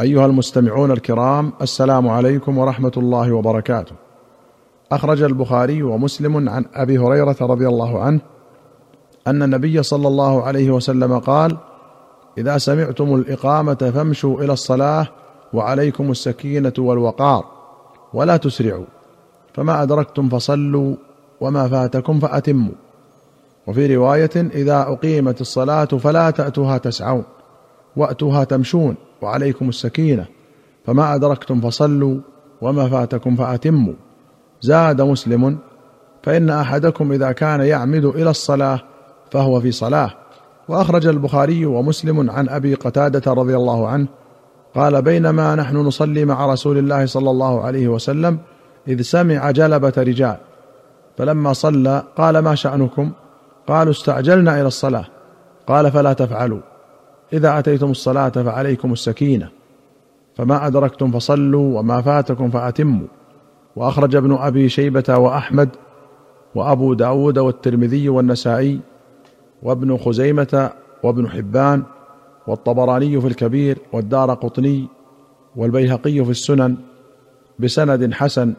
أيها المستمعون الكرام السلام عليكم ورحمة الله وبركاته. أخرج البخاري ومسلم عن أبي هريرة رضي الله عنه أن النبي صلى الله عليه وسلم قال إذا سمعتم الإقامة فامشوا إلى الصلاة وعليكم السكينة والوقار ولا تسرعوا فما أدركتم فصلوا وما فاتكم فأتموا. وفي رواية إذا أقيمت الصلاة فلا تأتوها تسعون وأتوها تمشون وعليكم السكينة فما أدركتم فصلوا وما فاتكم فأتموا. زاد مسلم فإن أحدكم إذا كان يعمد إلى الصلاة فهو في صلاة. وأخرج البخاري ومسلم عن أبي قتادة رضي الله عنه قال بينما نحن نصلي مع رسول الله صلى الله عليه وسلم إذ سمع جلبة رجال فلما صلى قال ما شأنكم؟ قالوا استعجلنا إلى الصلاة. قال فلا تفعلوا. إذا أتيتم الصلاة فعليكم السكينة. فما أدركتم فصلوا وما فاتكم فأتموا. وأخرج ابن أبي شيبة وأحمد وأبو داود والترمذي والنسائي وابن خزيمة وابن حبان والطبراني في الكبير والدار قطني والبيهقي في السنن بسند حسن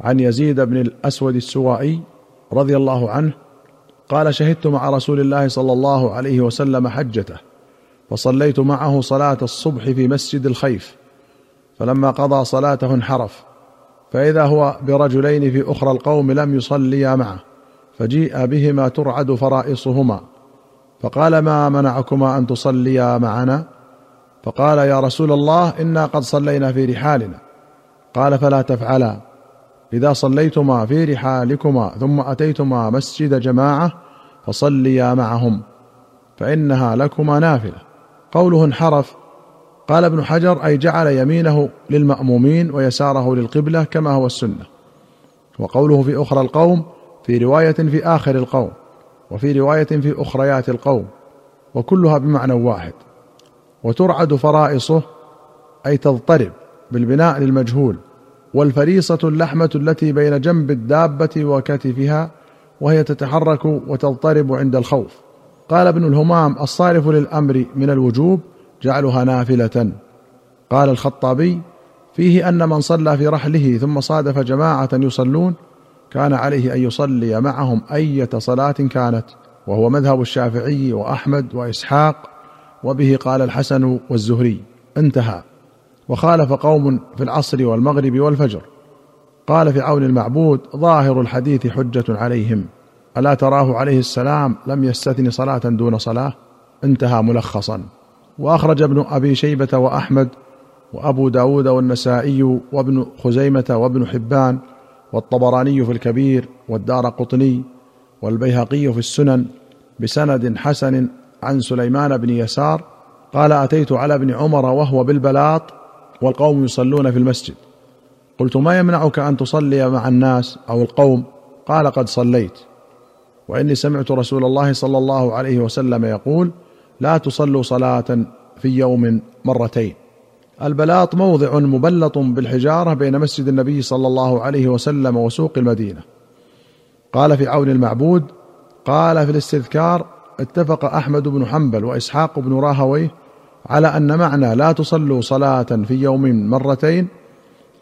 عن يزيد بن الأسود السوائي رضي الله عنه قال شهدت مع رسول الله صلى الله عليه وسلم حجته. فصليت معه صلاة الصبح في مسجد الخيف فلما قضى صلاته انحرف فإذا هو برجلين في أخرى القوم لم يصليا معه فجيء بهما ترعد فرائصهما فقال ما منعكما أن تصليا معنا؟ فقال يا رسول الله إنا قد صلينا في رحالنا. قال فلا تفعلا. إذا صليتما في رحالكما ثم أتيتما مسجد جماعة فصليا معهم فإنها لكما نافلة. قوله انحرف. قال ابن حجر أي جعل يمينه للمأمومين ويساره للقبلة كما هو السنة. وقوله في أخرى القوم في رواية في آخر القوم وفي رواية في أخريات القوم وكلها بمعنى واحد. وترعد فرائصه أي تضطرب بالبناء للمجهول والفريصة اللحمة التي بين جنب الدابة وكتفها وهي تتحرك وتضطرب عند الخوف. قال ابن الهمام الصارف للأمر من الوجوب جعلها نافلة. قال الخطابي فيه أن من صلى في رحله ثم صادف جماعة يصلون كان عليه أن يصلي معهم أية صلاة كانت وهو مذهب الشافعي وأحمد وإسحاق وبه قال الحسن والزهري. انتهى. وخالف قوم في العصر والمغرب والفجر. قال في عون المعبود ظاهر الحديث حجة عليهم. ألا تراه عليه السلام لم يستثن صلاة دون صلاة؟ انتهى ملخصا. وأخرج ابن أبي شيبة وأحمد وأبو داود والنسائي وابن خزيمة وابن حبان والطبراني في الكبير والدار قطني والبيهقي في السنن بسند حسن عن سليمان بن يسار قال أتيت على ابن عمر وهو بالبلاط والقوم يصلون في المسجد. قلت ما يمنعك أن تصلي مع الناس أو القوم؟ قال قد صليت. وإني سمعت رسول الله صلى الله عليه وسلم يقول لا تصلوا صلاة في يوم مرتين. البلاط موضع مبلط بالحجارة بين مسجد النبي صلى الله عليه وسلم وسوق المدينة. قال في عون المعبود قال في الاستذكار اتفق أحمد بن حنبل وإسحاق بن راهويه على أن معنى لا تصلوا صلاة في يوم مرتين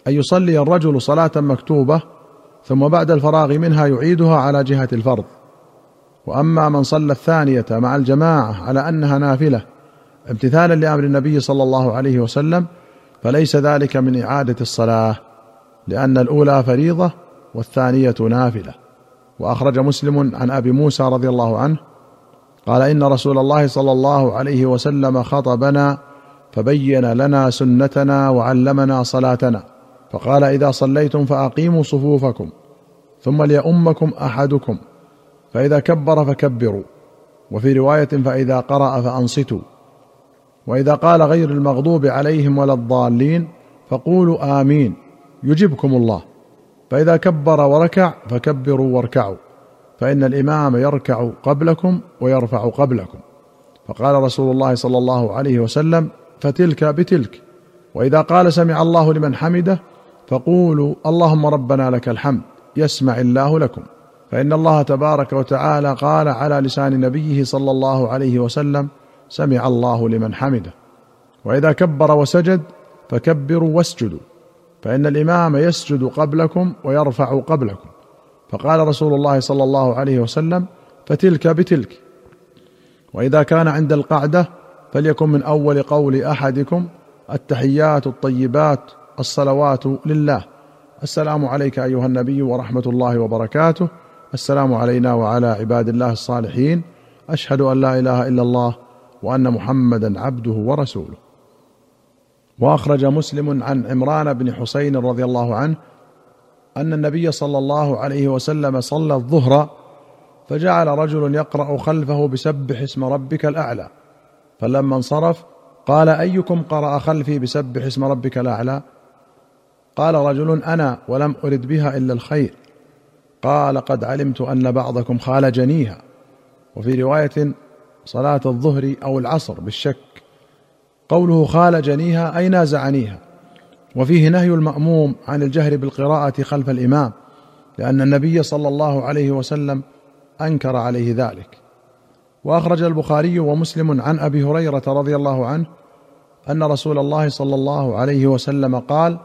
أن يصلي الرجل صلاة مكتوبة ثم بعد الفراغ منها يعيدها على جهة الفرض. وأما من صلى الثانية مع الجماعة على أنها نافلة امتثالا لأمر النبي صلى الله عليه وسلم فليس ذلك من إعادة الصلاة لأن الأولى فريضة والثانية نافلة. وأخرج مسلم عن أبي موسى رضي الله عنه قال إن رسول الله صلى الله عليه وسلم خطبنا فبين لنا سنتنا وعلمنا صلاتنا فقال إذا صليتم فأقيموا صفوفكم ثم ليؤمكم أحدكم. فإذا كبر فكبروا وفي رواية فإذا قرأ فأنصتوا وإذا قال غير المغضوب عليهم ولا الضالين فقولوا آمين يجبكم الله. فإذا كبر وركع فكبروا واركعوا فإن الإمام يركع قبلكم ويرفع قبلكم. فقال رسول الله صلى الله عليه وسلم فتلك بتلك. وإذا قال سمع الله لمن حمده فقولوا اللهم ربنا لك الحمد يسمع الله لكم. فإن الله تبارك وتعالى قال على لسان نبيه صلى الله عليه وسلم سمع الله لمن حمده. وإذا كبر وسجد فكبروا واسجدوا فإن الإمام يسجد قبلكم ويرفع قبلكم. فقال رسول الله صلى الله عليه وسلم فتلك بتلك. وإذا كان عند القعدة فليكن من أول قول أحدكم التحيات الطيبات الصلوات لله. السلام عليك أيها النبي ورحمة الله وبركاته. السلام علينا وعلى عباد الله الصالحين. أشهد أن لا إله إلا الله وأن محمدا عبده ورسوله. وأخرج مسلم عن عمران بن حسين رضي الله عنه أن النبي صلى الله عليه وسلم صلى الظهر فجعل رجل يقرأ خلفه بسبح اسم ربك الأعلى. فلما انصرف قال أيكم قرأ خلفي بسبح اسم ربك الأعلى؟ قال رجل أنا ولم أرد بها إلا الخير. قال قد علمت أن بعضكم خالجنيها وفي رواية صلاة الظهر أو العصر بالشك. قوله خالجنيها أي نازعنيها وفيه نهي المأموم عن الجهر بالقراءة خلف الإمام لأن النبي صلى الله عليه وسلم أنكر عليه ذلك. وأخرج البخاري ومسلم عن أبي هريرة رضي الله عنه أن رسول الله صلى الله عليه وسلم قال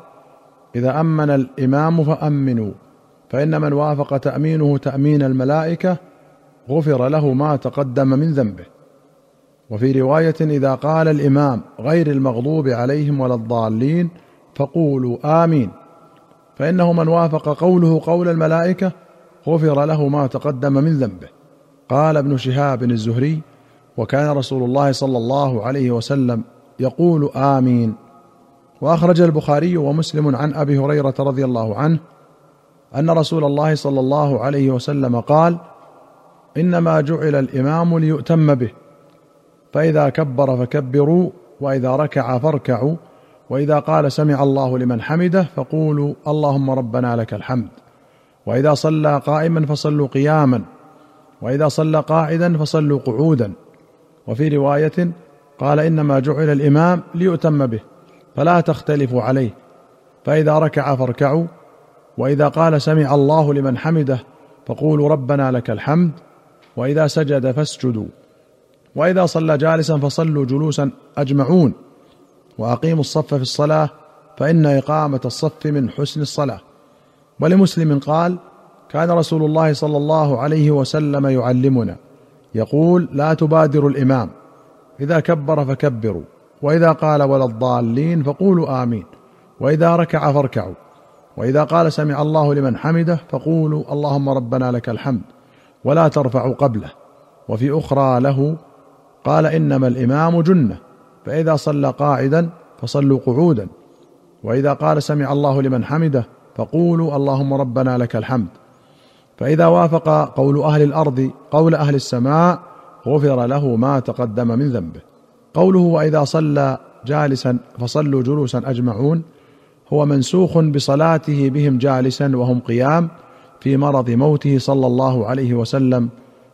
إذا أمن الإمام فأمنوا. فإن من وافق تأمينه تأمين الملائكة غفر له ما تقدم من ذنبه. وفي رواية إذا قال الإمام غير المغضوب عليهم ولا الضالين فقولوا آمين. فإنه من وافق قوله قول الملائكة غفر له ما تقدم من ذنبه. قال ابن شهاب الزهري وكان رسول الله صلى الله عليه وسلم يقول آمين. وأخرج البخاري ومسلم عن أبي هريرة رضي الله عنه أن رسول الله صلى الله عليه وسلم قال إنما جعل الإمام ليؤتم به فإذا كبر فكبروا وإذا ركع فاركعوا وإذا قال سمع الله لمن حمده فقولوا اللهم ربنا لك الحمد وإذا صلى قائما فصلوا قياما وإذا صلى قاعدا فصلوا قعودا. وفي رواية قال إنما جعل الإمام ليؤتم به فلا تختلفوا عليه فإذا ركع فاركعوا وإذا قال سمع الله لمن حمده فقولوا ربنا لك الحمد وإذا سجد فاسجدوا وإذا صلى جالسا فصلوا جلوسا أجمعون وأقيموا الصف في الصلاة فإن إقامة الصف من حسن الصلاة. ولمسلم قال كان رسول الله صلى الله عليه وسلم يعلمنا يقول لا تبادروا الإمام إذا كبر فكبروا وإذا قال ولا الضالين فقولوا آمين وإذا ركع فاركعوا. وإذا قال سمع الله لمن حمده فقولوا اللهم ربنا لك الحمد ولا ترفعوا قبله. وفي أخرى له قال إنما الإمام جنة فإذا صلى قاعدا فصلوا قعودا. وإذا قال سمع الله لمن حمده فقولوا اللهم ربنا لك الحمد. فإذا وافق قول أهل الأرض قول أهل السماء غفر له ما تقدم من ذنبه. قوله وإذا صلى جالسا فصلوا جلوسا أجمعون هو منسوخ بصلاته بهم جالسا وهم قيام في مرض موته صلى الله عليه وسلم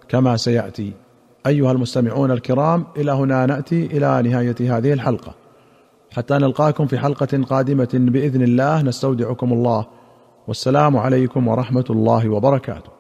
كما سيأتي. أيها المستمعون الكرام إلى هنا نأتي إلى نهاية هذه الحلقة. حتى نلقاكم في حلقة قادمة بإذن الله نستودعكم الله. والسلام عليكم ورحمة الله وبركاته.